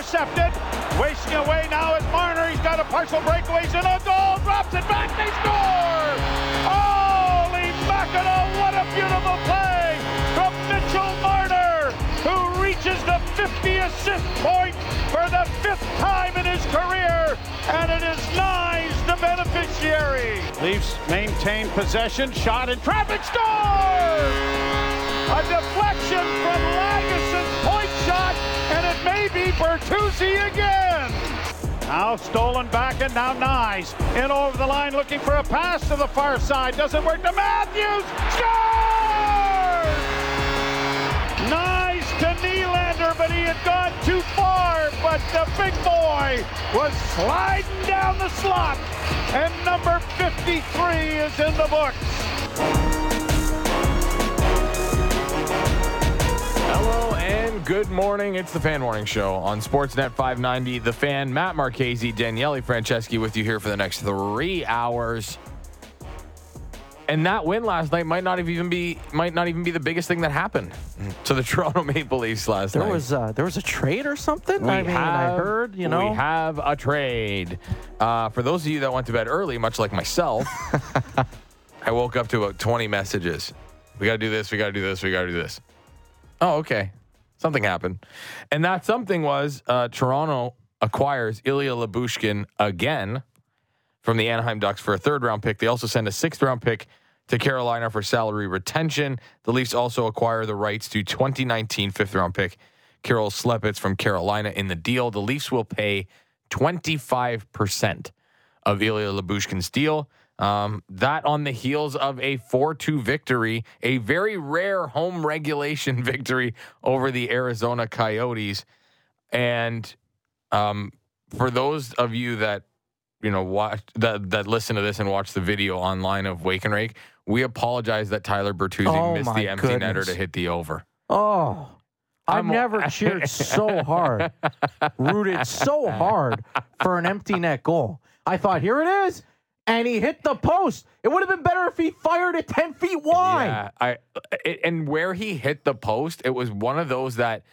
intercepted. Wasting away now is Marner. He's got a partial breakaway. He's in a goal. Drops it back. They score. Holy mackerel. What a beautiful play from Mitchell Marner, who reaches the 50 assist point for the fifth time in his career. And it is Knies the beneficiary. Leafs maintain possession. Shot in traffic. Scores! A deflection from shot, Bertuzzi again. Now stolen back, and now Knies in over the line looking for a pass to the far side. Doesn't work to Matthews. Scores! Knies to Nylander, but he had gone too far. But the big boy was sliding down the slot, and number 53 is in the books. Good morning. It's the Fan Morning Show on Sportsnet 590. The Fan, Matt Marchese, Daniele Franceschi with you here for the next three hours. And that win last night might not even be might not even be the biggest thing that happened to the Toronto Maple Leafs last There night. was uh, there was a trade or something. We I mean, I heard you know. we have a trade. Uh, for those of you that went to bed early, much like myself, I woke up to about 20 messages. We got to do this. We got to do this. We got to do this. Oh, okay. Something happened, and that something was uh, Toronto acquires Ilya Lyubushkin again from the Anaheim Ducks for a third round pick. They also send a sixth round pick to Carolina for salary retention. The Leafs also acquire the rights to 2019 fifth round pick Kirill Slepets from Carolina in the deal. The Leafs will pay 25% of Ilya Lyubushkin's deal. Um, that on the heels of a 4 2 victory, a very rare home regulation victory over the Arizona Coyotes. And um, for those of you that you know watch that that listen to this and watch the video online of Wake and Rake, we apologize that Tyler Bertuzzi Oh, missed the empty netter to hit the over. Oh, I've never cheered so hard, rooted so hard for an empty net goal. I thought, here it is, and he hit the post. It would have been better if he fired it ten feet wide. Yeah, I it, and where he hit the post, it was one of those that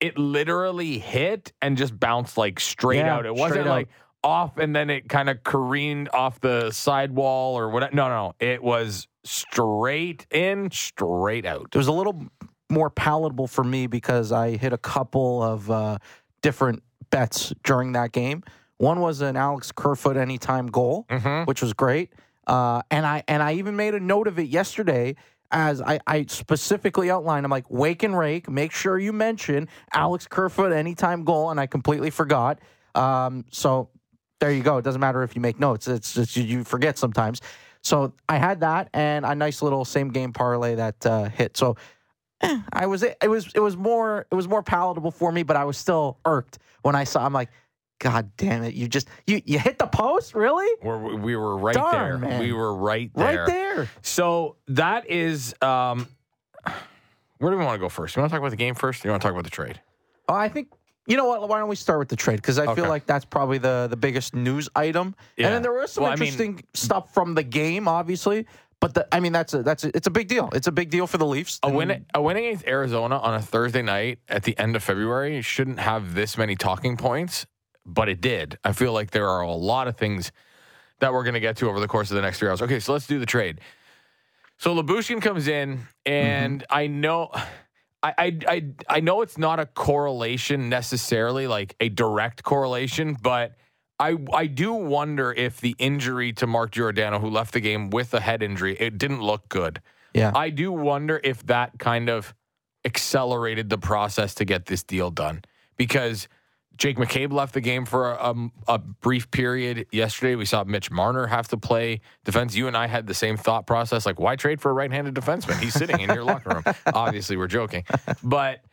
it literally hit and just bounced like straight Yeah, out. It wasn't straight out. like off and then it kind of careened off the sidewall or what. No, no, it was straight in, straight out. It was a little more palatable for me because I hit a couple of uh, different bets during that game. One was an Alex Kerfoot anytime goal, Mhm. which was great. Uh, and I and I even made a note of it yesterday as I, I specifically outlined. I'm like, wake and rake. Make sure you mention Alex Kerfoot anytime goal, and I completely forgot. Um, so there you go. It doesn't matter if you make notes; it's just you- you forget sometimes. So I had that and a nice little same game parlay that uh, hit. So eh, I was it was it was more it was more palatable for me, but I was still irked when I saw. I'm like, God damn it! You just you you hit the post, really? We're, we were right Darn, there. man. We were right there. Right there. So that is. Um, where do we want to go first? You want to talk about the game first? Or you want to talk about the trade? Oh, I think you know what? Why don't we start with the trade? Because I Okay. feel like that's probably the the biggest news item. Yeah. And then there was some Well, I mean- interesting stuff from the game, obviously. But the, I mean, that's a, that's a, it's a big deal. It's a big deal for the Leafs. A win, a win against Arizona on a Thursday night at the end of February shouldn't have this many talking points, but it did. I feel like there are a lot of things that we're going to get to over the course of the next three hours. Okay, so let's do the trade. So Lyubushkin comes in, and mm-hmm. I know. I, I I I know it's not a correlation necessarily, like a direct correlation, but I I do wonder if the injury to Mark Giordano, who left the game with a head injury, it didn't look good. Yeah. I do wonder if that kind of accelerated the process to get this deal done because Jake McCabe left the game for a, a, a brief period yesterday. We saw Mitch Marner have to play defense. You and I had the same thought process like, why trade for a right handed defenseman? He's sitting in your locker room. Obviously, we're joking. But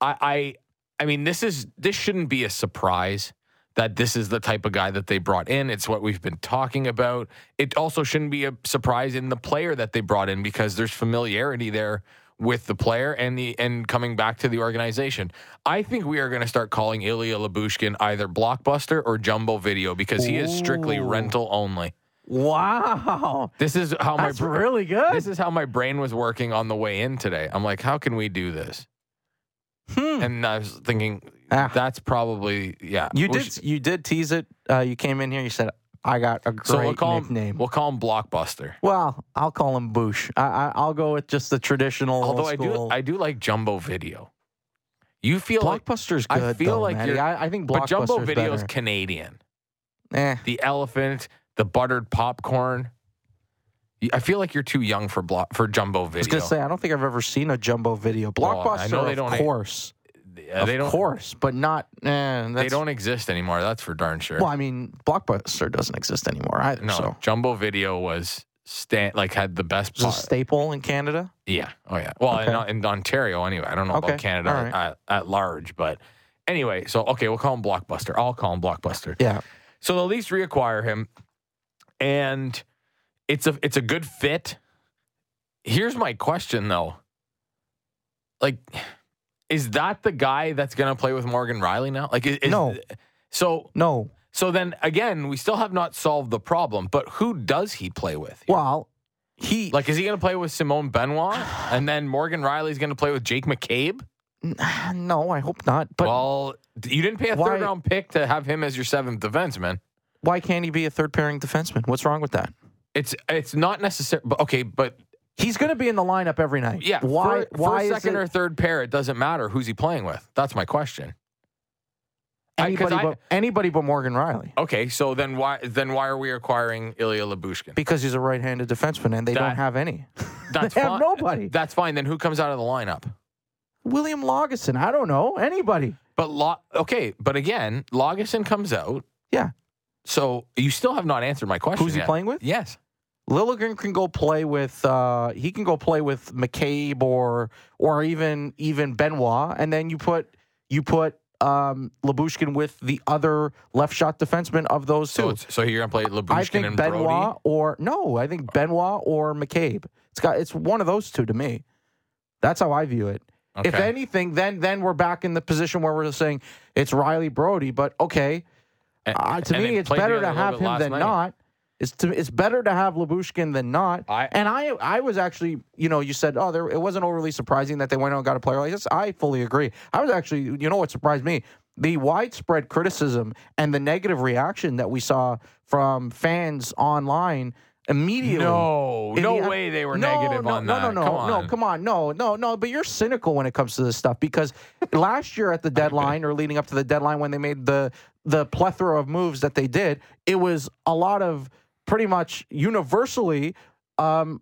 I, I, I mean, this is this shouldn't be a surprise that this is the type of guy that they brought in. It's what we've been talking about. It also shouldn't be a surprise in the player that they brought in because there's familiarity there with the player and the and coming back to the organization. I think we are going to start calling Ilya Lyubushkin either blockbuster or jumbo video because he is strictly Ooh. rental only. wow. This is how my That's really good. this is how my brain was working on the way in today. I'm like, how can we do this? Hmm. And I was thinking, Ah. that's probably yeah. You We did should- you did tease it. Uh, you came in here. You said I got a great so we'll call nickname. him. We'll call him Blockbuster. well, I'll call him Boosh. I, I, I'll go with just the traditional. Although I do. I do like Jumbo Video. You feel like, Blockbuster's I feel though, like you're- I, I think but Jumbo Blockbuster's Video is better. Canadian. Eh. The elephant, the buttered popcorn. I feel like you're too young for block for Jumbo Video. I was gonna say I don't think I've ever seen a jumbo video. Blockbuster, I know they don't- of course, Of they don't. course, but not. Eh, They don't exist anymore. That's for darn sure. Well, I mean, Blockbuster doesn't exist anymore either. no, So Jumbo Video was stand like had the best. it's a staple in Canada. Yeah. Oh, yeah. Well, in, Okay. in Ontario, anyway. I don't know Okay. about Canada right. at, at large, but anyway. So, okay, we'll call him Blockbuster. I'll call him Blockbuster. Yeah. So the Leafs reacquire him, and it's a it's a good fit. Here's my question, though. Like, is that the guy that's going to play with Morgan Rielly now? Like, is, is- No. So, No. so then again, we still have not solved the problem. But who does he play with? here? Well, he Like, is he going to play with Simon Benoit, and then Morgan Rielly's going to play with Jake McCabe? no, I hope not. But well, you didn't pay a why- third round pick to have him as your seventh defenseman. why can't he be a third pairing defenseman? What's wrong with that? It's it's not necessary. But okay, but He's going to be in the lineup every night. yeah, Why? For, why for second it or third pair, it doesn't matter who's he playing with. That's my question. Anybody I- but anybody but Morgan Rielly? Okay, so then why then why are we acquiring Ilya Lyubushkin? Because he's a right-handed defenseman, and they That- don't have any. That's they have fine. nobody. That's fine. Then who comes out of the lineup? William Lagesson. I don't know anybody. But Lo- okay, but again, Lagesson comes out. Yeah. So you still have not answered my question. Who's he yet. playing with? Yes. Liljegren can go play with uh he can go play with McCabe or or even even Benoit and then you put you put um Lyubushkin with the other left shot defenseman of those So two. it's, so you're gonna play I Lyubushkin think and Benoit Brodie. or no, I think Benoit or McCabe. It's got it's one of those two to me. That's how I view it. If anything, then then we're back in the position where we're saying it's Rielly Brodie. But okay, And- uh, to me, it's better to have him than night. not. It's to, it's better to have Lyubushkin than not. I- and I I was actually you know you said oh there it wasn't overly surprising that they went out and got a player like this. I fully agree. I was actually you know what surprised me the widespread criticism and the negative reaction that we saw from fans online immediately. No, in no the- way they were no, negative no, on no, that. No, no, come on. no, come on, no, no, no. But you're cynical when it comes to this stuff because last year at the deadline or leading up to the deadline when they made the the plethora of moves that they did, it was a lot of pretty much universally. Um,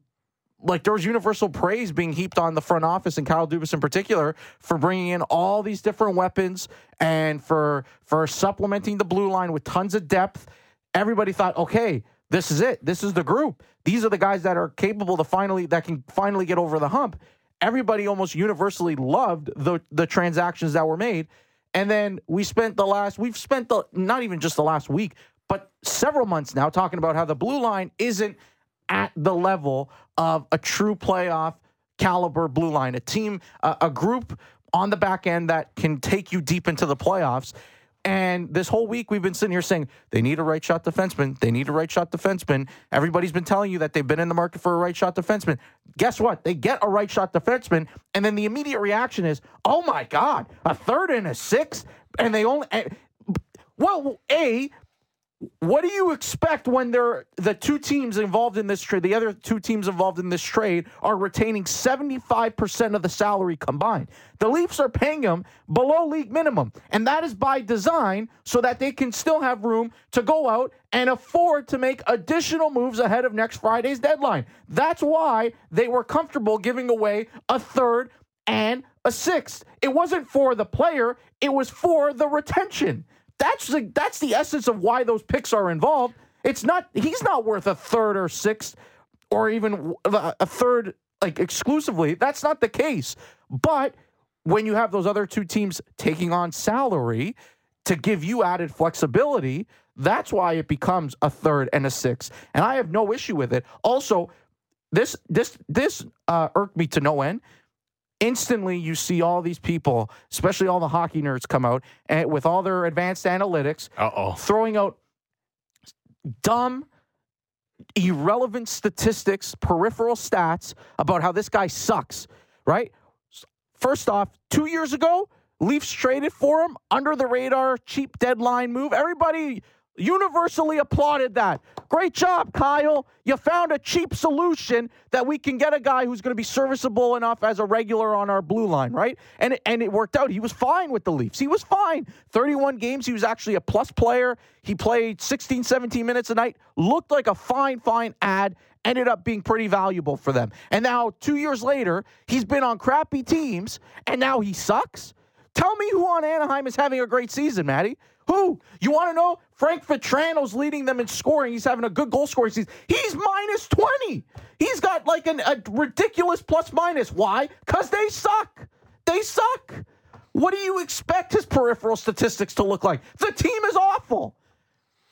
like there was universal praise being heaped on the front office and Kyle Dubas in particular for bringing in all these different weapons and for for supplementing the blue line with tons of depth. Everybody thought, okay, this is it. This is the group. These are the guys that are capable to finally that can finally get over the hump. Everybody almost universally loved the the transactions that were made. And then we spent the last we've spent the not even just the last week, but several months now talking about how the blue line isn't at the level of a true playoff caliber blue line, a team, a, a group on the back end that can take you deep into the playoffs. And this whole week, we've been sitting here saying they need a right shot defenseman. They need a right shot defenseman. Everybody's been telling you that they've been in the market for a right shot defenseman. Guess what? They get a right shot defenseman, and then the immediate reaction is, "Oh my god, a third and a sixth, and they only." Well, a what do you expect when they're the two teams involved in this trade, the other two teams involved in this trade are retaining 75% of the salary combined? The Leafs are paying them below league minimum, and that is by design so that they can still have room to go out and afford to make additional moves ahead of next Friday's deadline. That's why they were comfortable giving away a third and a sixth. It wasn't for the player, it was for the retention. That's the that's the essence of why those picks are involved. It's not he's not worth a third or sixth or even a third like exclusively. That's not the case. But when you have those other two teams taking on salary to give you added flexibility, that's why it becomes a third and a sixth. And I have no issue with it. Also, this this this uh, irked me to no end instantly you see all these people, especially all the hockey nerds, come out and with all their advanced analytics, Uh oh. throwing out dumb, irrelevant statistics, peripheral stats about how this guy sucks. Right? First off, two years ago, Leafs traded for him under the radar, cheap deadline move. Everybody universally applauded that. Great job, Kyle. You found a cheap solution that we can get a guy who's going to be serviceable enough as a regular on our blue line, right? And it, and it worked out. He was fine with the Leafs. He was fine. 31 games. He was actually a plus player. He played 16, 17 minutes a night. Looked like a fine, fine ad. Ended up being pretty valuable for them. And now, two years later, he's been on crappy teams, and now he sucks. Tell me who on Anaheim is having a great season, Maddie. Who? You want to know? Frank Vatrano's leading them in scoring. He's having a good goal scoring season. He's minus 20. He's got like an, a ridiculous plus minus. Why? Because they suck. They suck. What do you expect his peripheral statistics to look like? The team is awful.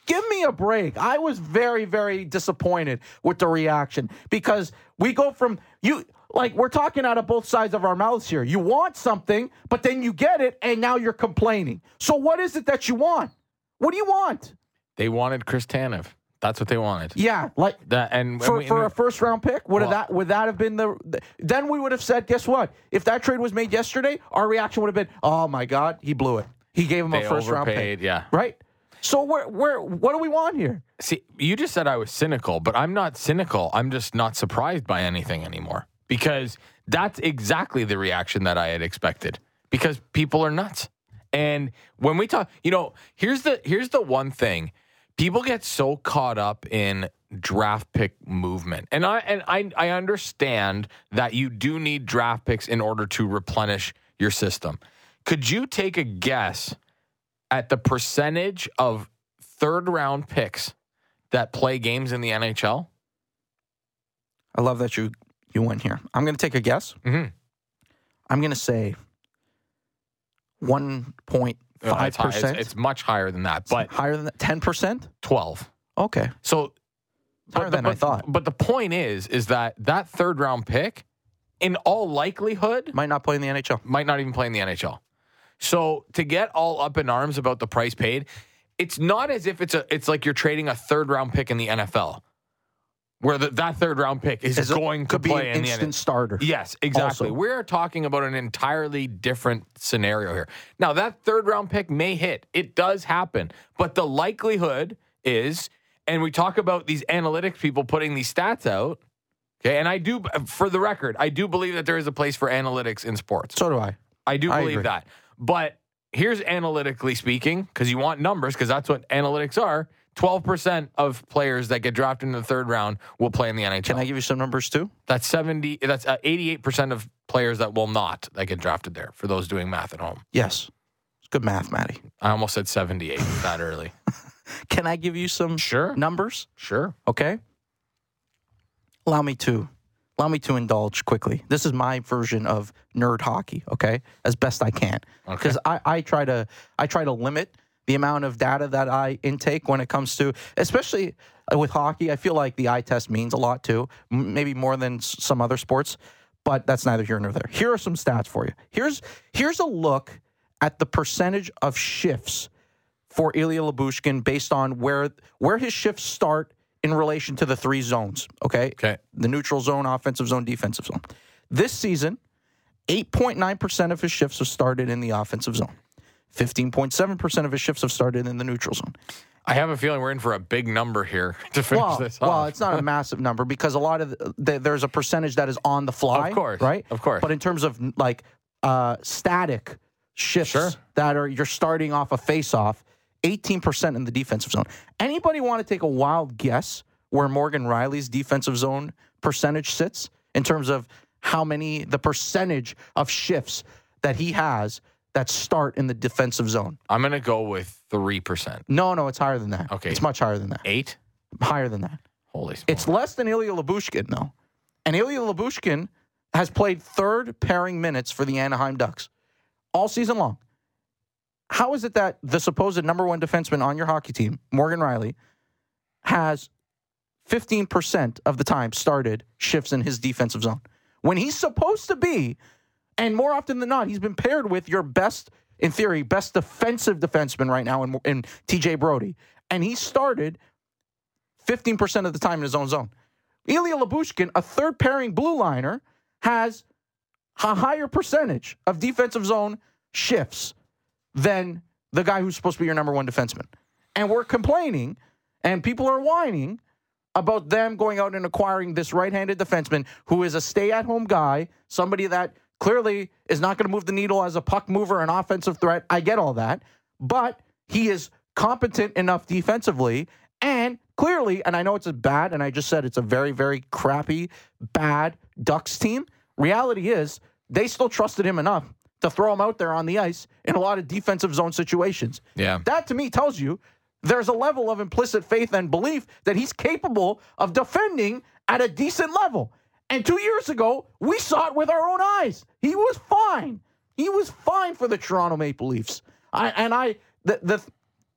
Give me a break. I was very, very disappointed with the reaction because we go from you like we're talking out of both sides of our mouths here. You want something, but then you get it, and now you're complaining. So what is it that you want? What do you want? They wanted Chris Tanev. That's what they wanted. Yeah, like That and for, we- for a first round pick, would Well- that would that have been the? Then we would have said, guess what? If that trade was made yesterday, our reaction would have been, oh my god, he blew it. He gave him a first round pick, Yeah. right? So where where what do we want here? See, you just said I was cynical, but I'm not cynical. I'm just not surprised by anything anymore because that's exactly the reaction that I had expected because people are nuts. And when we talk, you know, here's the here's the one thing. People get so caught up in draft pick movement. And I and I I understand that you do need draft picks in order to replenish your system. Could you take a guess at the percentage of third round picks that play games in the NHL? I love that you you went here. I'm going to take a guess. Mhm. I'm going to say one point it's, percent. it's much higher than that, but higher than. Ten percent. 12. Okay, So higher than I thought. But the point is, is that that third round pick, in all likelihood, Might not play in the NHL. might not even play in the NHL. So to get all up in arms about the price paid, it's not as if it's a it's like you're trading a third round pick in the NFL, where the, that third round pick is, it- going to could be play an in the instant NHL. starter. Yes, exactly. Also. We're talking about an entirely different scenario here. Now, that third round pick may hit. It does happen. But the likelihood is, and we talk about these analytics people putting these stats out. Okay. And I do, for the record, I do believe that there is a place for analytics in sports. So do I. I do I believe agree. that. But here's analytically speaking, because you want numbers, because that's what analytics are. 12% of players that get drafted in the third round will play in the NHL. Can I give you some numbers too? That's 70 that's uh, 88% of players that will not that get drafted there for those doing math at home. Yes. It's good math, Matty. I almost said 78 that early. Can I give you some Sure. numbers? Sure. Okay. Allow me to allow me to indulge quickly. This is my version of nerd hockey, okay? As best I can. Okay. Because I, I try to I try to limit the amount of data that I intake when it comes to especially uh, with hockey. I feel like the eye test means a lot too, maybe more than some other sports, but that's neither here nor there. Here are some stats for you. Here's here's a look at the percentage of shifts for Ilya Lyubushkin based on where where his shifts start in relation to the three zones. Okay, Okay. the neutral zone, offensive zone, defensive zone. This season, 8.9% of his shifts have started in the offensive zone. 15.7% of his shifts have started in the neutral zone. I have a feeling we're in for a big number here to finish Well, this off. well, it's not a massive number because a lot of the, the, there's a percentage that is on the fly, Of course, right? of course. But in terms of like uh, static shifts Sure. that are you're starting off a face-off, 18% in the defensive zone. Anybody want to take a wild guess where Morgan Rielly's defensive zone percentage sits in terms of how many the percentage of shifts that he has that start in the defensive zone? I'm going to go with 3%. No, no, it's higher than that. Okay. It's much higher than that. 8? Higher than that. Holy smokes. It's less than Ilya Lyubushkin, though. And Ilya Lyubushkin has played third pairing minutes for the Anaheim Ducks all season long. How is it that the supposed number one defenseman on your hockey team, Morgan Rielly, has 15% of the time started shifts in his defensive zone? When he's supposed to be, and more often than not, he's been paired with your best, in theory, best defensive defenseman right now in, in TJ Brodie. And he started 15% of the time in his own zone. Ilya Lyubushkin, a third pairing blue liner, has a higher percentage of defensive zone shifts than the guy who's supposed to be your number one defenseman. And we're complaining, and people are whining about them going out and acquiring this right handed defenseman who is a stay at home guy, somebody that clearly is not going to move the needle as a puck mover and offensive threat. I get all that. But he is competent enough defensively and clearly, and I know it's a bad, and I just said it's a very, very crappy, bad Ducks team. Reality is they still trusted him enough to throw him out there on the ice in a lot of defensive zone situations. Yeah. That to me tells you there's a level of implicit faith and belief that he's capable of defending at a decent level. And two years ago, we saw it with our own eyes. He was fine. He was fine for the Toronto Maple Leafs. I, and I, the, the,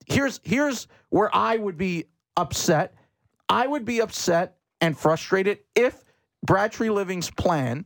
here's here's where I would be upset. I would be upset and frustrated if Brad Living's plan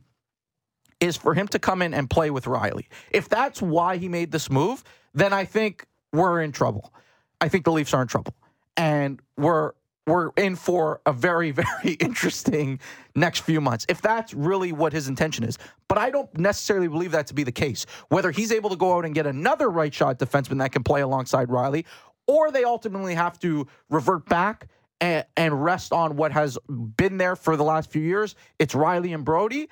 is for him to come in and play with Rielly. If that's why he made this move, then I think we're in trouble. I think the Leafs are in trouble. And we're we're in for a very, very interesting next few months, if that's really what his intention is. But I don't necessarily believe that to be the case. Whether he's able to go out and get another right shot defenseman that can play alongside Rielly, or they ultimately have to revert back and, and rest on what has been there for the last few years, it's Rielly and Brodie.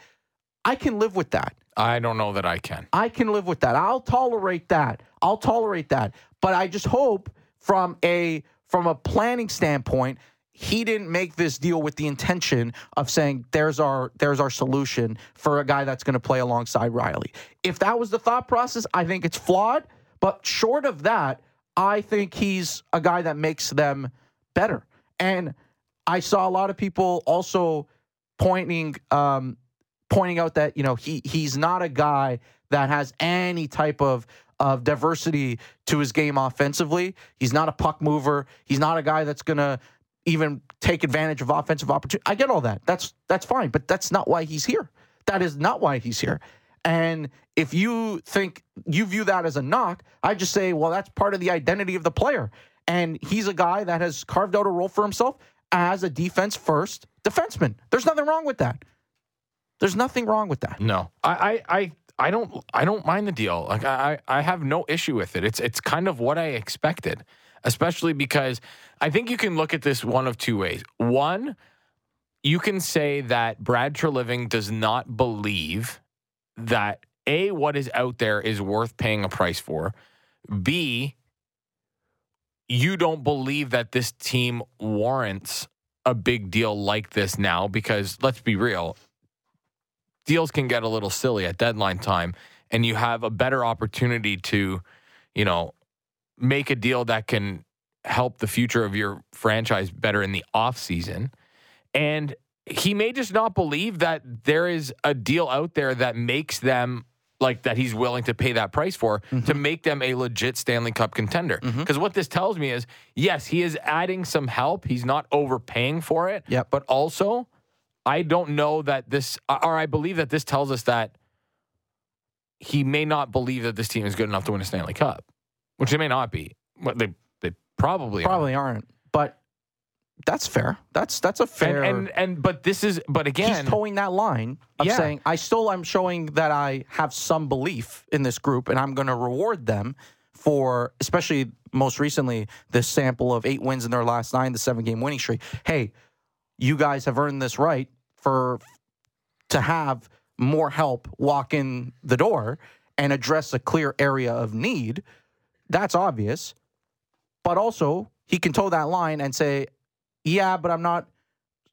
I can live with that. I don't know that I can. I can live with that. I'll tolerate that. I'll tolerate that. But I just hope from a from a planning standpoint, he didn't make this deal with the intention of saying there's our there's our solution for a guy that's going to play alongside Rielly. If that was the thought process, I think it's flawed, but short of that, I think he's a guy that makes them better. And I saw a lot of people also pointing um, pointing out that you know he he's not a guy that has any type of of diversity to his game offensively. He's not a puck mover. He's not a guy that's going to even take advantage of offensive opportunity. I get all that. That's that's fine, but that's not why he's here. That is not why he's here. And if you think you view that as a knock, I just say, well, that's part of the identity of the player. And he's a guy that has carved out a role for himself as a defense first defenseman. There's nothing wrong with that. There's nothing wrong with that. No, I, I, I, I don't, I don't mind the deal. Like I, I have no issue with it. It's, it's kind of what I expected, especially because I think you can look at this one of two ways. One, you can say that Brad Treliving does not believe that a what is out there is worth paying a price for. B, you don't believe that this team warrants a big deal like this now because let's be real, deals can get a little silly at deadline time and you have a better opportunity to, you know, make a deal that can help the future of your franchise better in the offseason. And he may just not believe that there is a deal out there that makes them like that he's willing to pay that price for Mm-hmm. to make them a legit Stanley Cup contender. Because what this tells me is, yes, he is adding some help. He's not overpaying for it. Yep. But also, I don't know that this, or I believe that this tells us that he may not believe that this team is good enough to win a Stanley Cup, which they may not be. But they they probably. Probably aren't. But that's fair. That's that's a fair And, and and but this is but again he's towing that line of Yeah. saying I still I'm showing that I have some belief in this group and I'm going to reward them for especially most recently this sample of 8 wins in their last 9 the 7 game winning streak. Hey, you guys have earned this right for to have more help walk in the door and address a clear area of need. That's obvious. But also, he can toe that line and say, "Yeah, but I'm not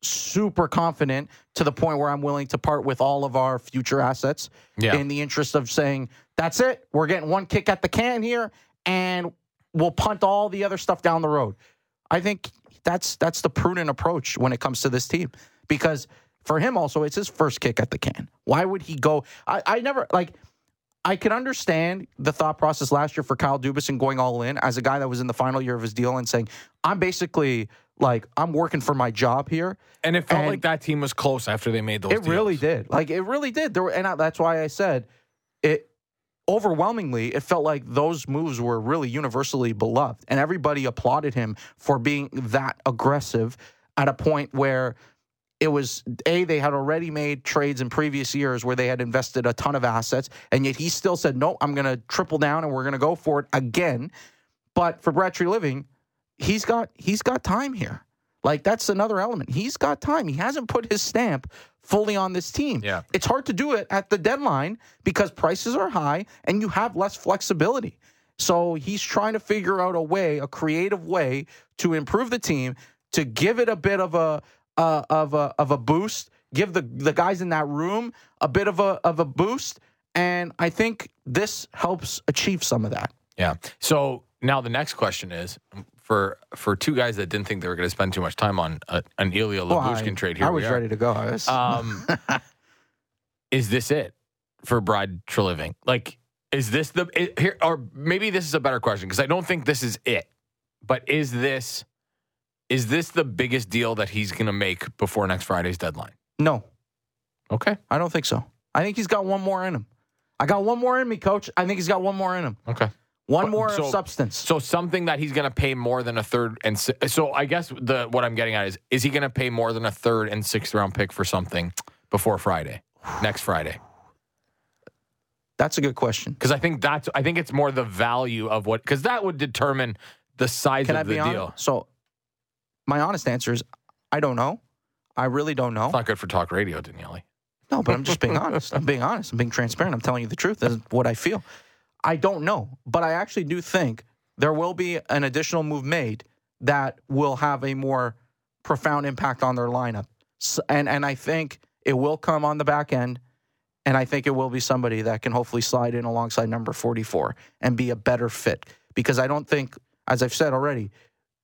super confident to the point where I'm willing to part with all of our future assets Yeah. in the interest of saying, that's it. We're getting one kick at the can here and we'll punt all the other stuff down the road. I think that's that's the prudent approach when it comes to this team because for him also it's his first kick at the can. Why would he go I, I never like I can understand the thought process last year for Kyle Dubas and going all in as a guy that was in the final year of his deal and saying, I'm basically like, I'm working for my job here. and it felt and- like that team was close after they made those It really did. Like, it really did. There were, and I, that's why I said it overwhelmingly, it felt like those moves were really universally beloved. And everybody applauded him for being that aggressive at a point where it was a they had already made trades in previous years where they had invested a ton of assets, and yet he still said, "No, I'm going to triple down and we're going to go for it again." But for Brad Living, he's got he's got time here. Like that's another element. He's got time. He hasn't put his stamp fully on this team. Yeah. It's hard to do it at the deadline because prices are high and you have less flexibility. So he's trying to figure out a way, a creative way to improve the team, to give it a bit of a uh, of a of a boost, give the the guys in that room a bit of a of a boost, and I think this helps achieve some of that. Yeah. So now the next question is for for two guys that didn't think they were going to spend too much time on a, an Ilya Well, Lyubushkin I, trade. Here I we was ready to go. Was, Um, is this it for Brad Treliving? Like, is this the here, or maybe this is a better question because I don't think this is it. But is this is this the biggest deal that he's going to make before next Friday's deadline? no, Okay, I don't think so. I think he's got one more in him. I got one more in me, coach. I think he's got one more in him. okay. One But- more so- substance. So something that he's going to pay more than a third and si- so I guess the what I'm getting at is is he going to pay more than a third and sixth round pick for something before Friday, next Friday? That's a good question. Because I think that's I think it's more the value of what because that would determine the size Can of I the be honest? deal. So, my honest answer is, I don't know. I really don't know. It's not good for talk radio, Daniele. No, but I'm just being honest. I'm being honest. I'm being transparent. I'm telling you the truth. That's what I feel. I don't know, but I actually do think there will be an additional move made that will have a more profound impact on their lineup. S and and I think it will come on the back end, and I think it will be somebody that can hopefully slide in alongside number 44 and be a better fit. Because I don't think, as I've said already,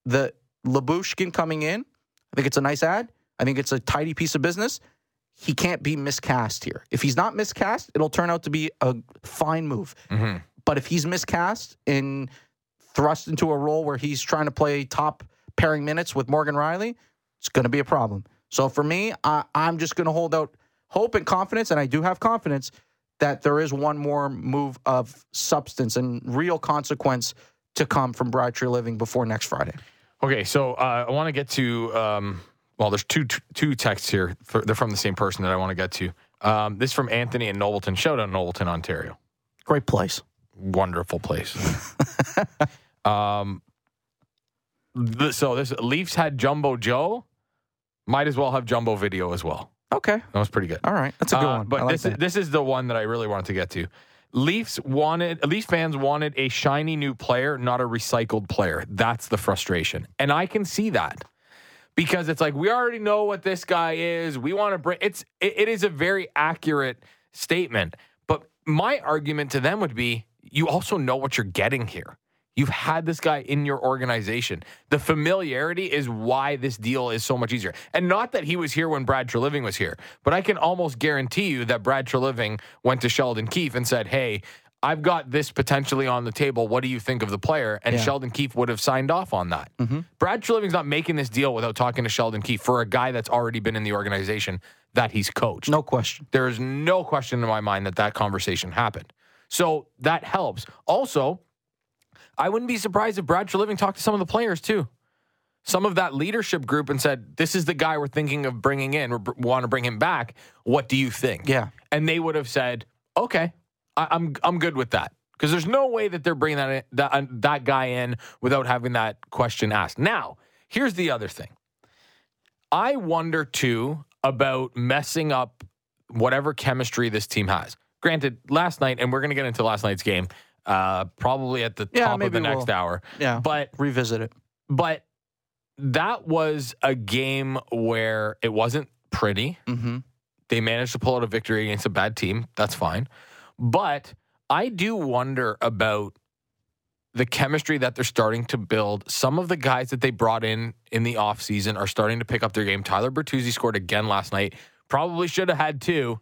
the Lyubushkin coming in, I think it's a nice ad. I think it's a tidy piece of business he can't be miscast here. If he's not miscast, it'll turn out to be a fine move. Mhm. But if he's miscast and thrust into a role where he's trying to play top pairing minutes with Morgan Rielly, it's going to be a problem. So for me, I, I'm just going to hold out hope and confidence, and I do have confidence that there is one more move of substance and real consequence to come from Brad Living before next Friday. Okay, so uh, I want to get to. Um, well, there's two two texts here. For, they're from the same person that I want to get to. Um, this is from Anthony in Nobleton. Shout out Nobleton, Ontario. Great place. Wonderful place. um, th- so this Leafs had Jumbo Joe. Might as well have Jumbo Video as well. Okay. That was pretty good. All right. That's a good Uh, one. But like this is this is the one that I really wanted to get to. Leafs wanted Leafs fans wanted a shiny new player, not a recycled player. That's the frustration, and I can see that because it's like we already know what this guy is. We want to bring it's it, it is a very accurate statement. But my argument to them would be you also know what you're getting here. You've had this guy in your organization. The familiarity is why this deal is so much easier. And not that he was here when Brad Treliving was here, but I can almost guarantee you that Brad Treliving went to Sheldon Keefe and said, Hey, I've got this potentially on the table. What do you think of the player? And Yeah. Sheldon Keefe would have signed off on that. Mm-hmm. Brad Treliving's not making this deal without talking to Sheldon Keefe for a guy that's already been in the organization that he's coached. no question. There is no question in my mind that that conversation happened. So that helps. Also, I wouldn't be surprised if Brad Treliving talked to some of the players too. Some of that leadership group and said, "This is the guy we're thinking of bringing in. We want to bring him back. What do you think?" Yeah. and they would have said, "Okay, I, I'm I'm good with that." Because there's no way that they're bringing that in, that uh, that guy in without having that question asked. Now, here's the other thing. I wonder too about messing up whatever chemistry this team has. Granted, last night, and we're going to get into last night's game, uh, probably at the Yeah, top of the next we'll- hour. Yeah. But revisit it. but that was a game where it wasn't pretty. Mm-hmm. They managed to pull out a victory against a bad team. That's fine. But I do wonder about the chemistry that they're starting to build. Some of the guys that they brought in in the offseason are starting to pick up their game. Tyler Bertuzzi scored again last night. Probably should have had two.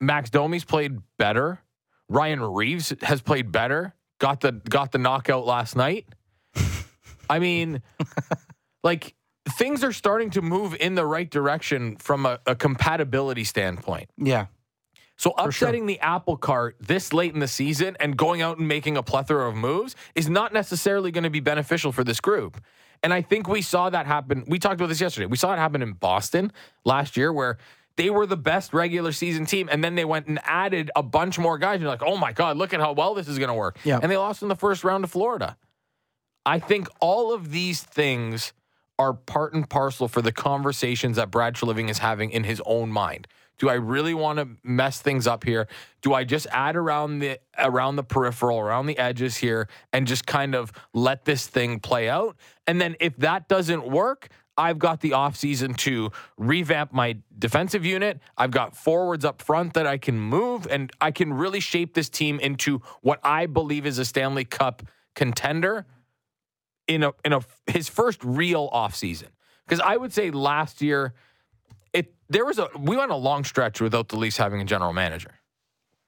Max Domi's played better. Ryan Reaves has played better. Got the got the knockout last night. I mean, like things are starting to move in the right direction from a, a compatibility standpoint. Yeah. So sure. upsetting the apple cart this late in the season and going out and making a plethora of moves is not necessarily going to be beneficial for this group. And I think we saw that happen. We talked about this yesterday. We saw it happen in Boston last year where they were the best regular season team, and then they went and added a bunch more guys. And you're like, oh my God, look at how well this is going to work. Yeah. And they lost in the first round to Florida. I think all of these things are part and parcel for the conversations that Brad Treliving is having in his own mind. Do I really want to mess things up here? Do I just add around the around the peripheral, around the edges here and just kind of let this thing play out? And then if that doesn't work, I've got the offseason to revamp my defensive unit. I've got forwards up front that I can move and I can really shape this team into what I believe is a Stanley Cup contender in a in a his first real offseason. Because I would say last year there was a we went a long stretch without the Leafs having a general manager.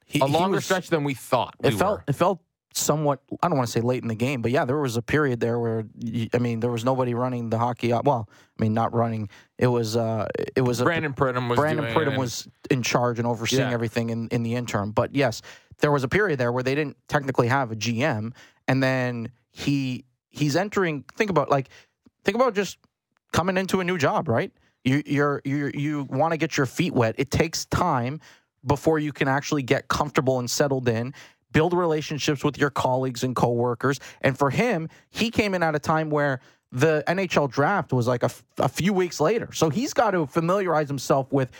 He- A longer was- stretch than we thought. It we felt were. it felt somewhat. I don't want to say late in the game, but yeah, there was a period there where I mean there was nobody running the hockey. op- Well, I mean not running. It was uh it was a, Brandon Pridham was Brandon Pridham was in charge and overseeing Yeah. everything in, in the interim. But yes, there was a period there where they didn't technically have a GM, and then he he's entering. Think about like think about just coming into a new job, right? You you're you you want to get your feet wet. It takes time before you can actually get comfortable and settled in. Build relationships with your colleagues and coworkers. And for him, he came in at a time where the NHL draft was like a, f- a few weeks later. So he's got to familiarize himself with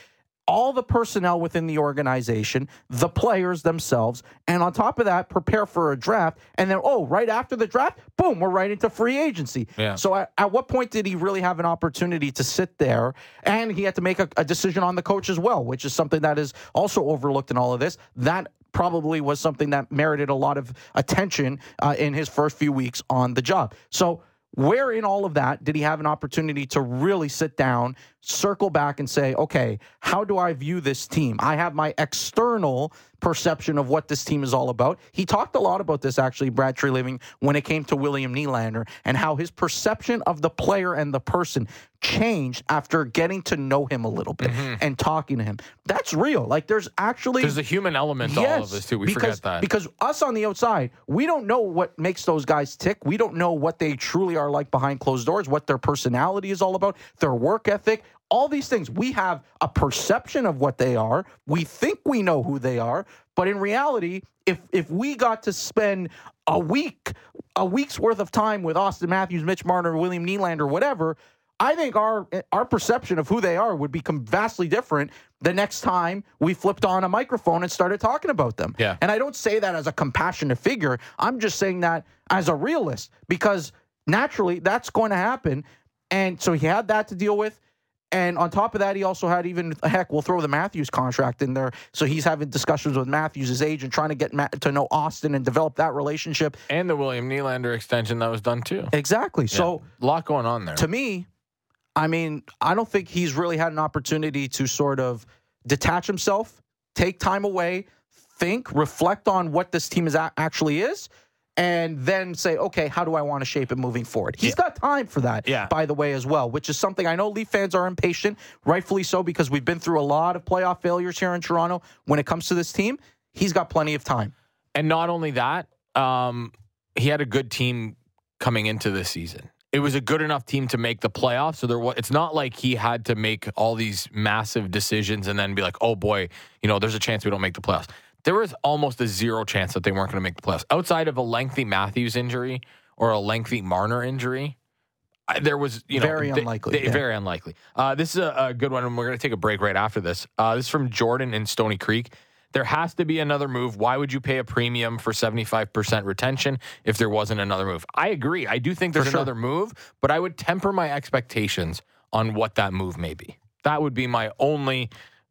all the personnel within the organization, the players themselves, and on top of that, prepare for a draft. And then, oh, right after the draft, boom, we're right into free agency. Yeah. So at, at what point did he really have an opportunity to sit there? And he had to make a, a decision on the coach as well, which is something that is also overlooked in all of this. That probably was something that merited a lot of attention uh, in his first few weeks on the job. So where in all of that did he have an opportunity to really sit down, circle back, and say, okay, how do I view this team? I have my external perception of what this team is all about. He talked a lot about this, actually, Brad Treliving, when it came to William Nylander and how his perception of the player and the person changed after getting to know him a little bit mm-hmm. and talking to him. That's real. Like, there's actually. There's a human element yes, to all of this too. We because, forget that. Because us on the outside, we don't know what makes those guys tick. We don't know what they truly are like behind closed doors, what their personality is all about, their work ethic, all these things. We have a perception of what they are. We think we know who they are, but in reality, if if we got to spend a week, a week's worth of time with Auston Matthews, Mitch Marner, William Nylander, whatever, I think our our perception of who they are would become vastly different the next time we flipped on a microphone and started talking about them. Yeah. And I don't say that as a compassionate figure. I'm just saying that as a realist because naturally that's going to happen. And so he had that to deal with. And on top of that, he also had even heck, we'll throw the Matthews contract in there. So he's having discussions with Matthews, his agent, trying to get Matt to know Auston and develop that relationship. and the William Nylander extension that was done too. Exactly. So a lot going on there. to me, I mean, I don't think he's really had an opportunity to sort of detach himself, take time away, think, reflect on what this team is a- actually is, and then say, okay, how do I want to shape it moving forward? He's got time for that, Yeah. by the way, as well, which is something I know Leaf fans are impatient, rightfully so, because we've been through a lot of playoff failures here in Toronto. When it comes to this team, he's got plenty of time. And not only that, um, he had a good team coming into this season. It was a good enough team to make the playoffs. So there was, it's not like he had to make all these massive decisions and then be like, oh boy, you know, there's a chance we don't make the playoffs. There was almost a zero chance that they weren't going to make the playoffs. Outside of a lengthy Matthews injury or a lengthy Marner injury, I- there was, you know, Very they- unlikely, they- yeah. Very unlikely. Uh, this is a, a good one, and we're going to take a break right after this. Uh, this is from Jordan in Stoney Creek. There has to be another move. Why would you pay a premium for 75% retention if there wasn't another move? I agree. I do think there's sure. another move, but I would temper my expectations on what that move may be. That would be my only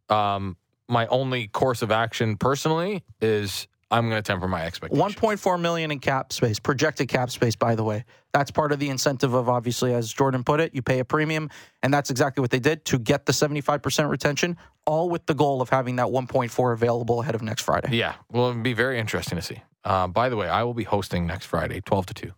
um, my only course of action personally is I'm going to temper my expectations. 1.4 million in cap space, projected cap space, by the way. That's part of the incentive of obviously, as Jordan put it, you pay a premium, and that's exactly what they did to get the 75% retention, all with the goal of having that 1.4 available ahead of next Friday. Yeah, well, it'd be very interesting to see. Uh, by the way, I will be hosting next Friday, 12 to 2.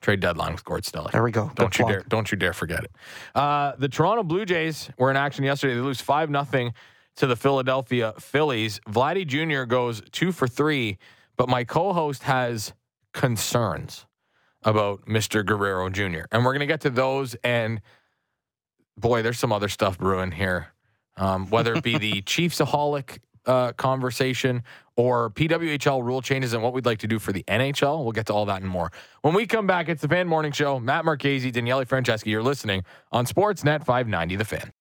Trade deadline with Gord Stellick. There we go. Don't you plug. dare! Don't you dare forget it. Uh, the Toronto Blue Jays were in action yesterday. They lose five nothing to the Philadelphia Phillies. Vladdy Jr. goes two for three, but my co-host has concerns. about Mr. Guerrero Jr. And we're going to get to those. And boy, there's some other stuff brewing here. Um, whether it be the Chiefsaholic uh, conversation or PWHL rule changes and what we'd like to do for the NHL. We'll get to all that and more. When we come back, it's the Fan Morning Show. Matt Marchese, Daniele Franceschi. You're listening on Sportsnet 590 The Fan.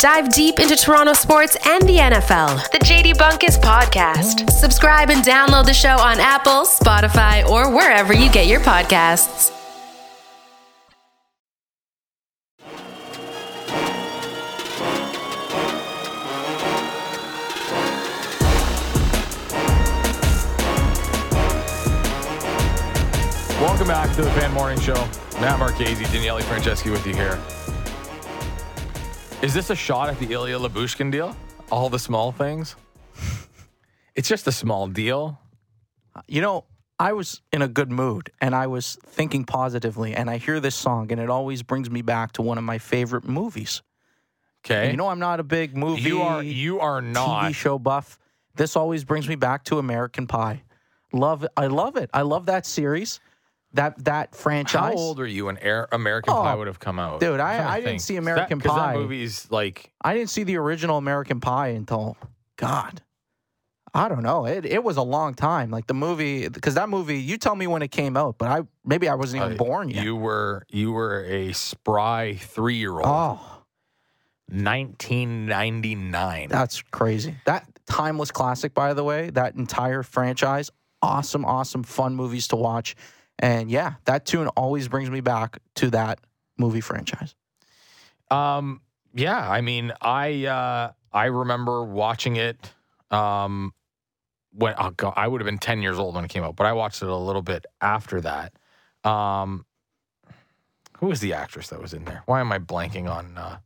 Dive deep into Toronto sports and the NFL. The JD Bunkis Podcast. Subscribe and download the show on Apple, Spotify, or wherever you get your podcasts. Welcome back to the Fan Morning Show. Matt Marchese, Daniele Franceschi with you here. Is this a shot at the Ilya Lyubushkin deal? All the small things? it's just a small deal. You know, I was in a good mood and I was thinking positively, and I hear this song, and it always brings me back to one of my favorite movies. Okay. And you know, I'm not a big movie. you are you are not TV show buff. This always brings me back to American Pie. Love. I love it. I love that series. That that franchise. How old were you when Air, American Oh, Pie would have come out? dude, I- I'm trying to I didn't see American that, Pie. That movie's like I didn't see the original American Pie until God. I don't know. It it was a long time. Like the movie, because that movie. You tell me when it came out, but I maybe I wasn't even uh, born yet. You were you were a spry three year old. oh, 1999. that's crazy. That timeless classic, by the way. That entire franchise, awesome, awesome, fun movies to watch. And yeah, that tune always brings me back to that movie franchise. Um, yeah, I mean, I uh, I remember watching it. Um, when oh God, I would have been ten years old when it came out, but I watched it a little bit after that. Um, who was the actress that was in there? Why am I blanking on uh,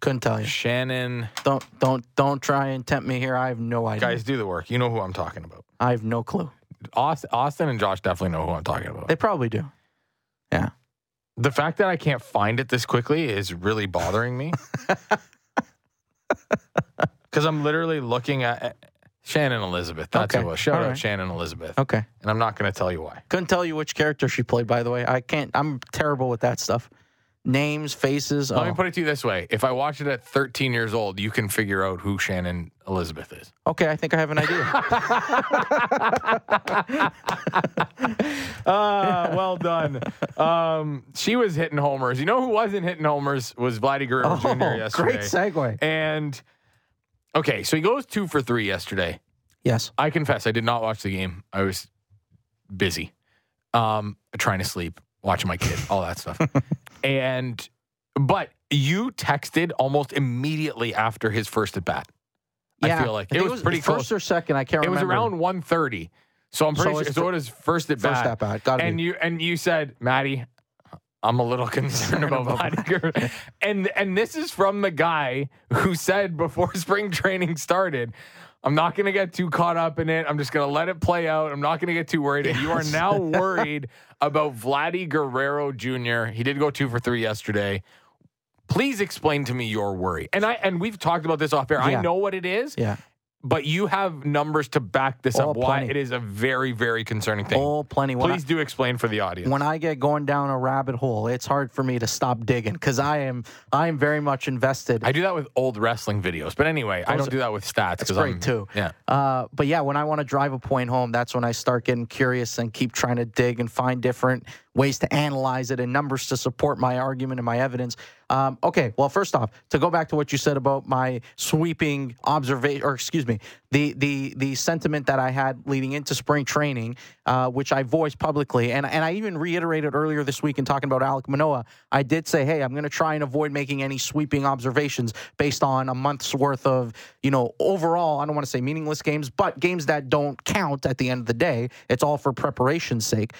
Couldn't tell you. Shannon? Don't don't don't try and tempt me here. I have no idea. Guys, do the work. You know who I'm talking about. I have no clue. Austin, Austin and Josh definitely know who I'm talking about. They probably do. Yeah. The fact that I can't find it this quickly is really bothering me. Because I'm literally looking at Shannon Elizabeth. That's Okay. who it was. Shout All out right. Shannon Elizabeth. Okay. And I'm not going to tell you why. Couldn't tell you which character she played, by the way. I can't. I'm terrible with that stuff. Names, faces. Let me oh. put it to you this way: If I watch it at 13 years old, you can figure out who Shannon Elizabeth is. Okay, I think I have an idea. Ah, well done. Um, she was hitting homers. You know who wasn't hitting homers was Vladdy Guerrero Jr. oh, yesterday. great segue. And okay, so he goes two for three yesterday. Yes. I confess, I did not watch the game. I was busy, um, trying to sleep, watching my kid, all that stuff. and, but you texted almost immediately after his first at bat. Yeah, I feel like I it think was, pretty first close. or second. I can't It was around 1.30. So I'm pretty it's sure. So it was first at first bat. at bat. Got and be. you and you said, Maddie, I'm a little concerned about about And and this is from the guy who said before spring training started, I'm not going to get too caught up in it. I'm just going to let it play out. I'm not going to get too worried. And you are now worried about Vladdy Guerrero Jr. He did go two for three yesterday. Please explain to me your worry. And I and we've talked about this off air. I know what it is, Yeah. But you have numbers to back this Oh, up. Why plenty. it is a very, very concerning thing. Oh, plenty. When I- Please do explain for the audience. when I get going down a rabbit hole, it's hard for me to stop digging because I am I am very much invested. I do that with old wrestling videos, but anyway, I don't do that with stats That's great I'm too. Yeah, Uh, but yeah, when I want to drive a point home, that's when I start getting curious and keep trying to dig and find different ways to analyze it and numbers to support my argument and my evidence. Um, okay, well, first off, to go back to what you said about my sweeping observation, or excuse me, the the the sentiment that I had leading into spring training, uh, which I voiced publicly, and and I even reiterated earlier this week in talking about Alek Manoah. I did say, hey, I'm going to try and avoid making any sweeping observations based on a month's worth of, you know, overall. I don't want to say meaningless games, but games that don't count at the end of the day. It's all for preparation's sake.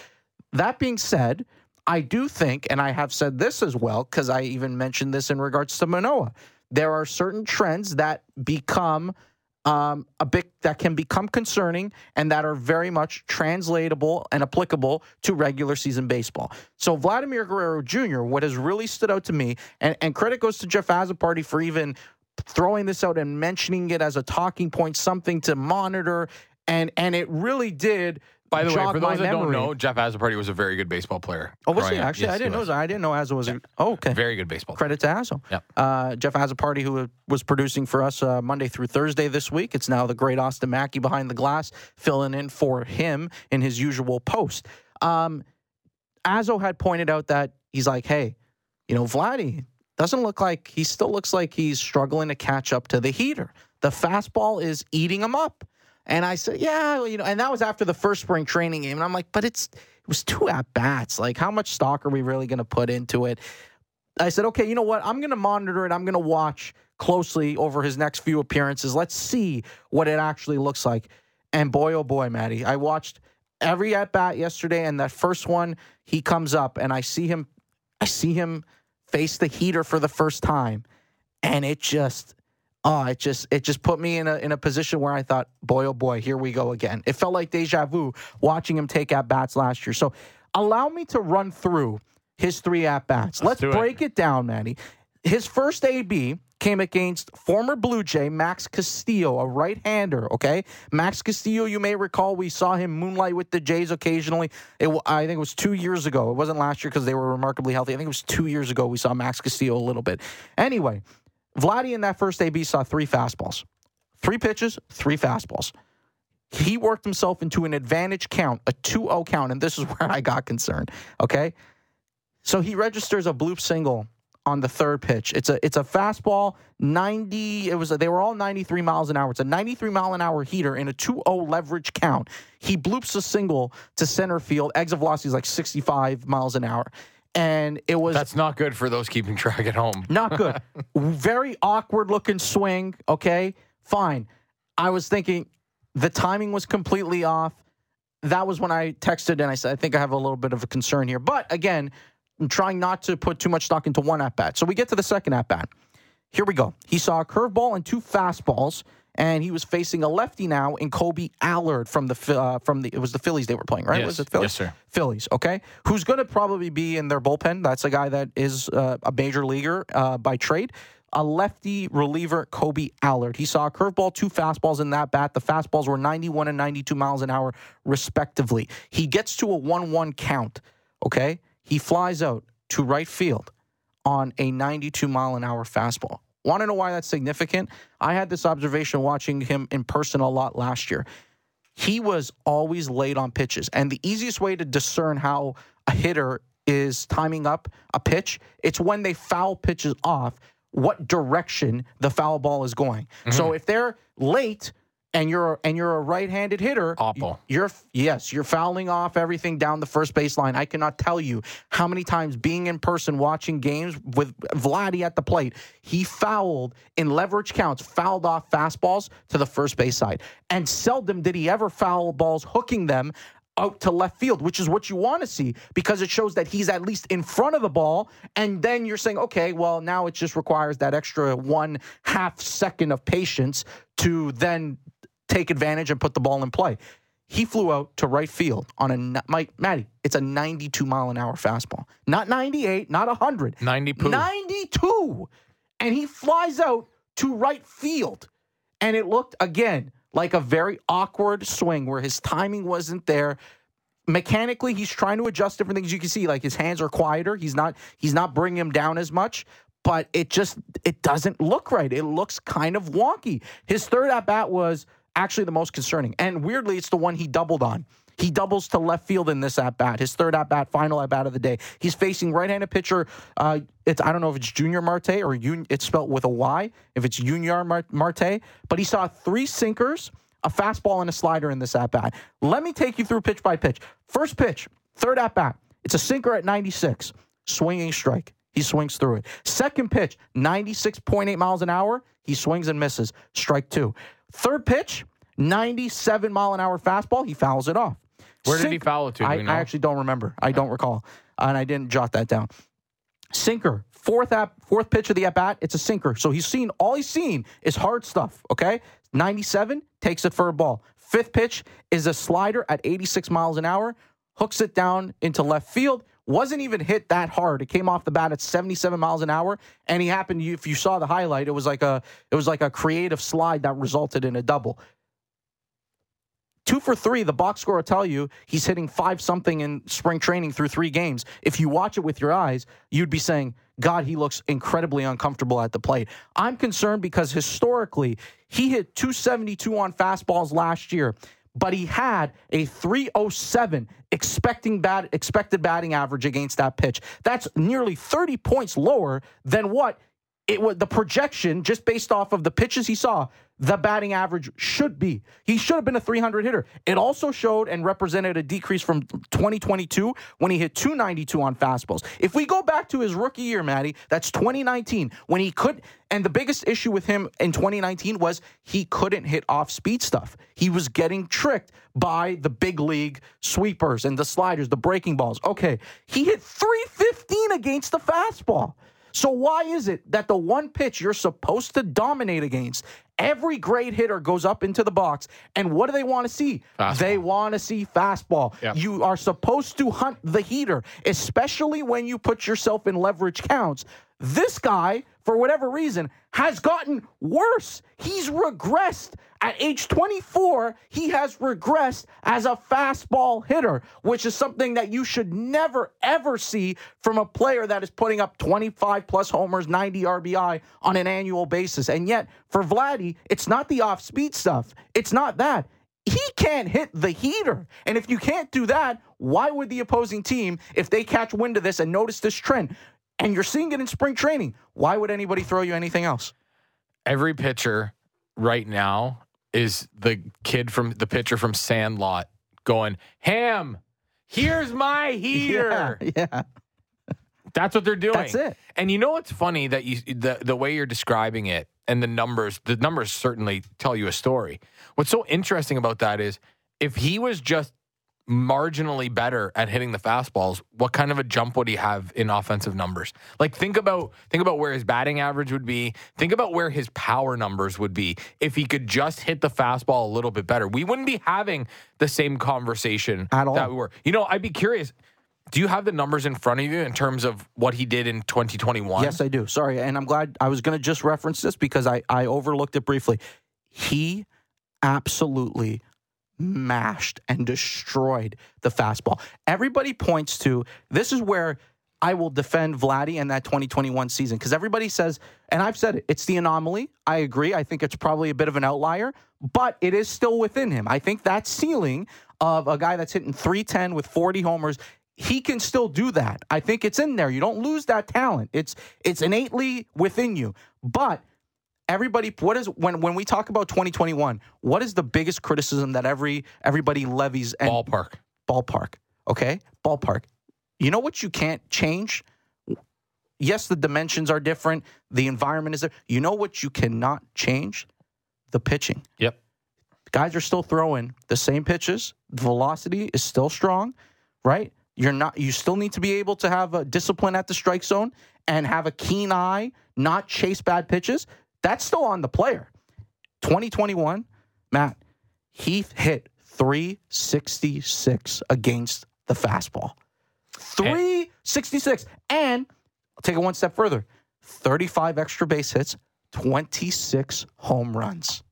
That being said, I do think, and I have said this as well, because I even mentioned this in regards to Manoah. There are certain trends that become um, a bit that can become concerning and that are very much translatable and applicable to regular season baseball. So Vladimir Guerrero Jr., what has really stood out to me, and, and credit goes to Jeff Azzopardi for even throwing this out and mentioning it as a talking point, something to monitor, and and it really did By the way, for those that don't memory. know, Jeff Azzopardi was a very good baseball player. Oh, was growing he up. actually? Yes, I didn't he know. was. that. I didn't know Azzo was. A, oh, okay. Very good baseball. player. Credit to Azzo. Yep. Uh, Jeff Azzopardi, who was producing for us uh, Monday through Thursday this week. It's now the great Austin Mackey behind the glass, filling in for him in his usual post. Um, Azzo had pointed out that he's like, hey, you know, Vladdy doesn't look like he still looks like he's struggling to catch up to the heater. The fastball is eating him up. And I said, yeah, well, you know, and that was after the first spring training game. And I'm like, but it's it was two at bats. Like, how much stock are we really going to put into it? I said, okay, you know what? I'm going to monitor it. I'm going to watch closely over his next few appearances. Let's see what it actually looks like. And boy, oh boy, Maddie, I watched every at bat yesterday, and that first one, he comes up, and I see him, I see him face the heater for the first time, and it just, oh, it just, it just put me in a in a position where I thought, boy, oh boy, here we go again. It felt like deja vu watching him take at bats last year. So, allow me to run through his three at bats. Let's, it. break it down, Manny. His first AB came against former Blue Jay Max Castillo, a right-hander. Okay, Max Castillo, you may recall, we saw him moonlight with the Jays occasionally. It, I think it was two years ago. It wasn't last year because they were remarkably healthy. I think it was two years ago we saw Max Castillo a little bit. Anyway, Vladdy in that first AB saw three fastballs, three pitches, three fastballs. He worked himself into an advantage count, a 2-0 count, and this is where I got concerned. Okay, so he registers a bloop single on the third pitch. It's a it's a fastball, 90. It was a, they were all 93 miles an hour. It's a 93 mile an hour heater in a 2-0 leverage count. He bloops a single to center field. Exit velocity is like 65 miles an hour. And it was That's not good for those keeping track at home. not good. Very awkward looking swing. Okay, fine. I was thinking the timing was completely off. That was when I texted and I said, I think I have a little bit of a concern here. But again, I'm trying not to put too much stock into one at bat. So we get to the second at bat. Here we go. He saw a curveball and two fastballs, and he was facing a lefty now in Kolby Allard from the uh, from the it was the Phillies they were playing, right? Yes. Was it Phillies? Yes, sir. Phillies, okay. Who's going to probably be in their bullpen? That's a guy that is uh, a major leaguer uh, by trade. A lefty reliever, Kolby Allard. He saw a curveball, two fastballs in that bat. The fastballs were 91 and 92 miles an hour, respectively. He gets to a 1 1 count, okay? He flies out to right field on a 92 mile an hour fastball. Want to know why that's significant? I had this observation watching him in person a lot last year. He was always late on pitches. And the easiest way to discern how a hitter is timing up a pitch, it's when they foul pitches off, what direction the foul ball is going. So mm-hmm. if they're late and you're and you're a right-handed hitter, Awful. you're yes, you're fouling off everything down the first baseline. I cannot tell you how many times being in person watching games with Vladdy at the plate, he fouled in leverage counts, fouled off fastballs to the first base side. And seldom did he ever foul balls hooking them out to left field, which is what you want to see because it shows that he's at least in front of the ball. And then you're saying, okay, well, now it just requires that extra one half second of patience to then take advantage and put the ball in play. He flew out to right field on a Mike Matty. It's a 92 mile an hour fastball, not 98, not 100, 90 poo. 92, and he flies out to right field, and it looked again like a very awkward swing where his timing wasn't there. Mechanically, he's trying to adjust different things. You can see like his hands are quieter. He's not he's not bringing him down as much but it just it doesn't look right. It looks kind of wonky. His third at bat was actually the most concerning, and weirdly, it's the one he doubled on. He doubles to left field in this at bat. His third at bat, final at bat of the day. He's facing right-handed pitcher. Uh, it's I don't know if it's Junior Marte or Un, it's spelled with a Y. If it's Junior Mar- Marte, but he saw three sinkers, a fastball, and a slider in this at bat. Let me take you through pitch by pitch. First pitch, third at bat. It's a sinker at 96, swinging strike. He swings through it. Second pitch, 96.8 miles an hour. He swings and misses. Strike two. Third pitch, 97 mile an hour fastball. He fouls it off. Where did he foul it to? I? I actually don't remember. I don't recall. And I didn't jot that down. Sinker, fourth at fourth pitch of the at bat. It's a sinker. So he's seen all he's seen is hard stuff. Okay, 97 takes it for a ball. Fifth pitch is a slider at 86 miles an hour. Hooks it down into left field. Wasn't even hit that hard. It came off the bat at 77 miles an hour, and he happened. If you saw the highlight, it was like a it was like a creative slide that resulted in a double. two for three, the box score will tell you he's hitting five something in spring training through three games. If you watch it with your eyes, you'd be saying, God, he looks incredibly uncomfortable at the plate. I'm concerned because historically, he hit 272 on fastballs last year, but he had a 307 expecting bat, expected batting average against that pitch. That's nearly 30 points lower than what it was the projection just based off of the pitches he saw the batting average should be. He should have been a 300 hitter. It also showed and represented a decrease from 2022 when he hit 292 on fastballs. If we go back to his rookie year maddie that's 2019 when he could and the biggest issue with him in 2019 was he couldn't hit off speed stuff. He was getting tricked by the big league sweepers and the sliders the breaking balls. Okay he hit 315 against the fastball so why is it that the one pitch you're supposed to dominate against, every great hitter goes up into the box, and what do they want to see? Fastball. They want to see fastball. Yep. You are supposed to hunt the heater, especially when you put yourself in leverage counts. This guy, for whatever reason, has gotten worse. He's regressed. At age 24, he has regressed as a fastball hitter, which is something that you should never, ever see from a player that is putting up 25 plus homers, 90 RBI on an annual basis. And yet, for Vladdy, it's not the off speed stuff. It's not that. He can't hit the heater. And if you can't do that, why would the opposing team, if they catch wind of this and notice this trend, and you're seeing it in spring training, why would anybody throw you anything else? Every pitcher right now is the kid from the pitcher from Sandlot going, Ham, here's my heater. Yeah, yeah. That's what they're doing. That's it. And you know what's funny that you the the way you're describing it and the numbers, the numbers certainly tell you a story. What's so interesting about that is if he was just marginally better at hitting the fastballs, what kind of a jump would he have in offensive numbers? Like think about think about where his batting average would be. Think about where his power numbers would be if he could just hit the fastball a little bit better. We wouldn't be having the same conversation At all. that we were. You know, I'd be curious. Do you have the numbers in front of you in terms of what he did in 2021? Yes, I do. Sorry. And I'm glad I was going to just reference this because I, I overlooked it briefly. He absolutely mashed and destroyed the fastball. Everybody points to this is where I will defend Vladdy in that 2021 season because everybody says, and I've said it, it's the anomaly. I agree. I think it's probably a bit of an outlier, but it is still within him. I think that ceiling of a guy that's hitting 310 with 40 homers he can still do that. I think it's in there. You don't lose that talent. It's it's innately within you. But everybody what is when when we talk about 2021, what is the biggest criticism that every everybody levies and Ballpark. ballpark, okay? Ballpark. You know what you can't change? Yes, the dimensions are different, the environment is there. You know what you cannot change? The pitching Yep. guys are still throwing the same pitches. The velocity is still strong, right? You're not. You still need to be able to have a discipline at the strike zone and have a keen eye, not chase bad pitches. That's still on the player. 2021, Matt, Heath hit 366 against the fastball. 366, and I'll take it one step further: 35 extra base hits, 26 home runs.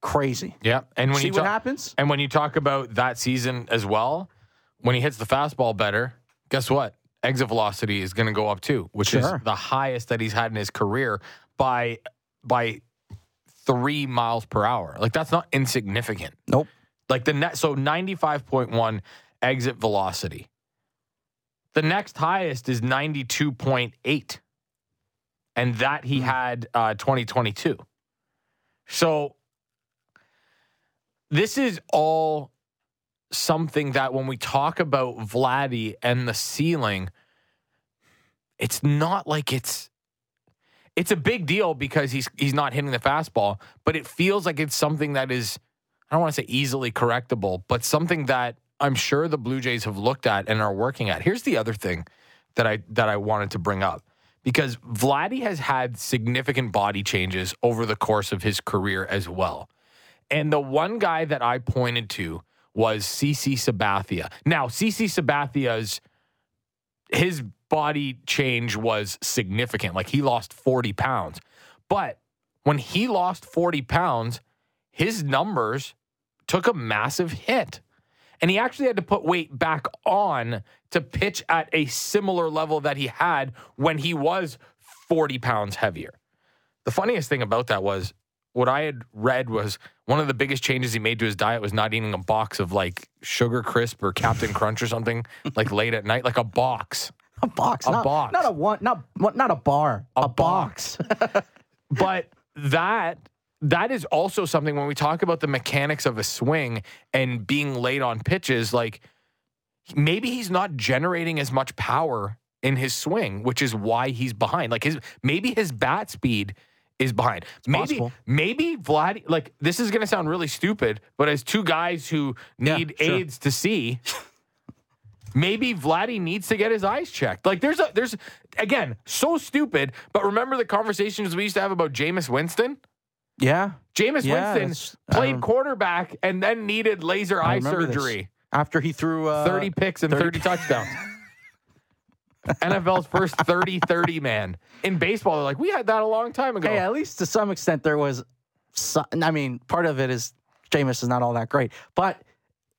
Crazy. Yeah. And when See you what talk, happens? And when you talk about that season as well, when he hits the fastball better, guess what? Exit velocity is going to go up too, which Sure. is the highest that he's had in his career by by three miles per hour. Like that's not insignificant. Nope. Like the net, so ninety five point one exit velocity. The next highest is ninety two point eight, and that he had uh, twenty twenty two. So this is all something that when we talk about Vladdy and the ceiling, it's not like it's it's a big deal because he's he's not hitting the fastball, but it feels like it's something that is I don't want to say easily correctable, but something that I'm sure the Blue Jays have looked at and are working at. Here's the other thing that I that I wanted to bring up because Vladdy has had significant body changes over the course of his career as well. And the one guy that I pointed to was CC Sabathia. Now, CC Sabathia's his body change was significant. Like he lost 40 pounds. But when he lost 40 pounds, his numbers took a massive hit. And he actually had to put weight back on to pitch at a similar level that he had when he was 40 pounds heavier. The funniest thing about that was what I had read was one of the biggest changes he made to his diet was not eating a box of like Sugar Crisp or Cap'n Crunch or something like late at night, like a box. A box, A not, box. not a one, not not a bar, a, A box. But that that is also something when we talk about the mechanics of a swing and being late on pitches, like maybe he's not generating as much power in his swing, which is why he's behind. Like his maybe his bat speed is behind. maybe possible. maybe Vlad like this is gonna sound really stupid, but as two guys who Yeah, need sure. aids to see. Maybe Vladdy needs to get his eyes checked. Like there's a there's again so stupid. But remember the conversations we used to have about Jameis Winston. yeah, Jameis Yeah, Winston played quarterback and then needed laser I eye remember this. surgery. after he threw uh, 30 picks and 30, 30 touchdowns. NFL's first 30 30 man. In baseball, they're like, we had that a long time ago. Hey, at least to some extent there was. Some, I mean, part of it is Jameis is not all that great, but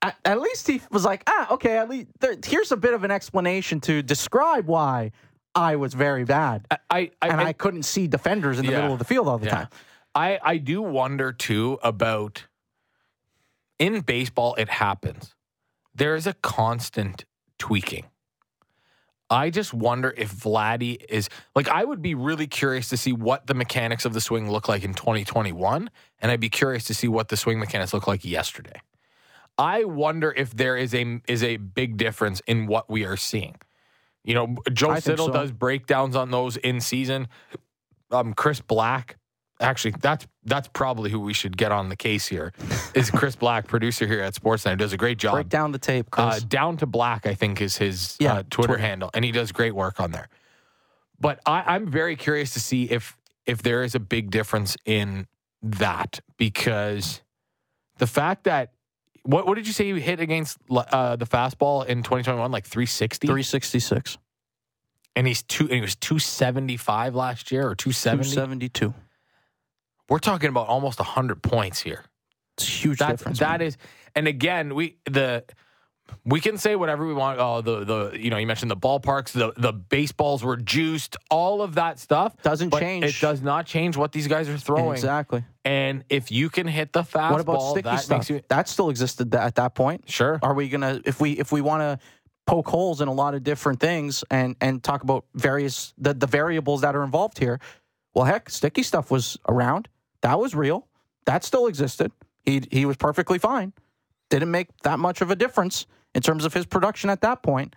at, least he was like, ah, okay. At least there, here's a bit of an explanation to describe why I was very bad, I, I, and I, couldn't see defenders in the Yeah. middle of the field all the Yeah. time. I, I do wonder too about in baseball, it happens. There is a constant tweaking. I just wonder if Vladdy is like, I would be really curious to see what the mechanics of the swing look like in 2021. And I'd be curious to see what the swing mechanics look like yesterday. I wonder if there is a is a big difference in what we are seeing. You know, Joe I Siddall so. does breakdowns on those in season. Um, Chris Black, actually, that's that's probably who we should get on the case here. Is Chris Black, producer here at Sportsnet, does a great job. Break down the tape, Chris. Uh, down to black, I think, is his Yeah, uh, Twitter, Twitter. handle, and he does great work on there. But I, I'm very curious to see if if there is a big difference in that because the fact that what what did you say you hit against uh, the fastball in 2021 like 360 Three sixty six. and he's two and he was 275 last year or 270 272. we're talking about almost 100 points here It's a huge That's, difference. That man. is, and again, we the we can say whatever we want. Oh, the the you know you mentioned the ballparks, the the baseballs were juiced, all of that stuff Doesn't change. It does not change what these guys are throwing. exactly. And if you can hit the fastball, What about sticky that stuff? you that still existed at that point. sure. Are we gonna if we if we want to poke holes in a lot of different things and and talk about various the the variables that are involved here? Well, heck, sticky stuff was around. That was real. That still existed. He he was perfectly fine. Didn't make that much of a difference in terms of his production at that point.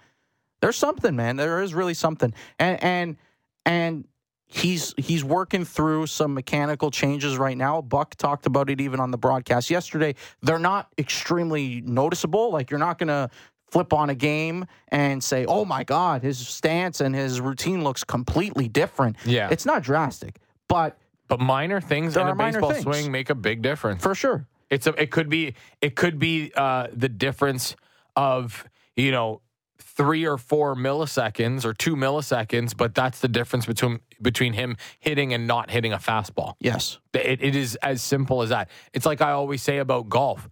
There's something, man. There is really something. And and and he's he's working through some mechanical changes right now. Buck talked about it even on the broadcast yesterday. They're not extremely noticeable. Like you're not gonna flip on a game and say, "Oh my God, his stance and his routine looks completely different." Yeah. it's not drastic, but But minor things in a baseball things. swing make a big difference. for sure, It's a, it could be it could be uh, the difference of you know three or four milliseconds or two milliseconds, but that's the difference between between him hitting and not hitting a fastball. yes, It, it is as simple as that. It's like I always say about golf.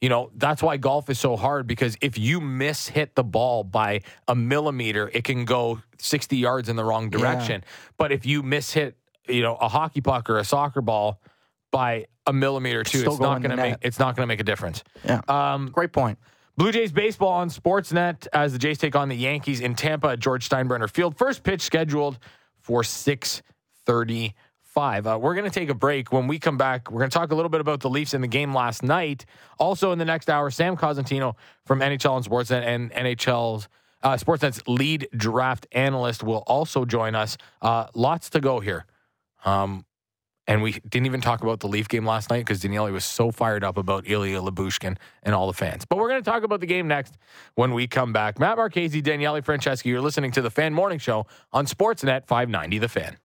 You know, that's why golf is so hard because if you miss hit the ball by a millimeter, it can go 60 yards in the wrong direction. But if you miss hit, you know, a hockey puck or a soccer ball by a millimeter or two, Still it's not going to make it's not going to make a difference. yeah, Um, great point. Blue Jays baseball on Sportsnet as the Jays take on the Yankees in Tampa at George Steinbrenner Field. First pitch scheduled for 6:35. Uh, we're going to take a break. When we come back, we're going to talk a little bit about the Leafs in the game last night. Also in the next hour, Sam Cosentino from NHL and Sportsnet and NHL's uh, Sportsnet's lead draft analyst will also join us. Uh, lots to go here. Um, and we didn't even talk about the Leaf game last night because Daniele was so fired up about Ilya Lyubushkin and all the fans. But we're going to talk about the game next when we come back. Matt Marchese, Daniele Franceschi, you're listening to the Fan Morning Show on Sportsnet 590 The Fan.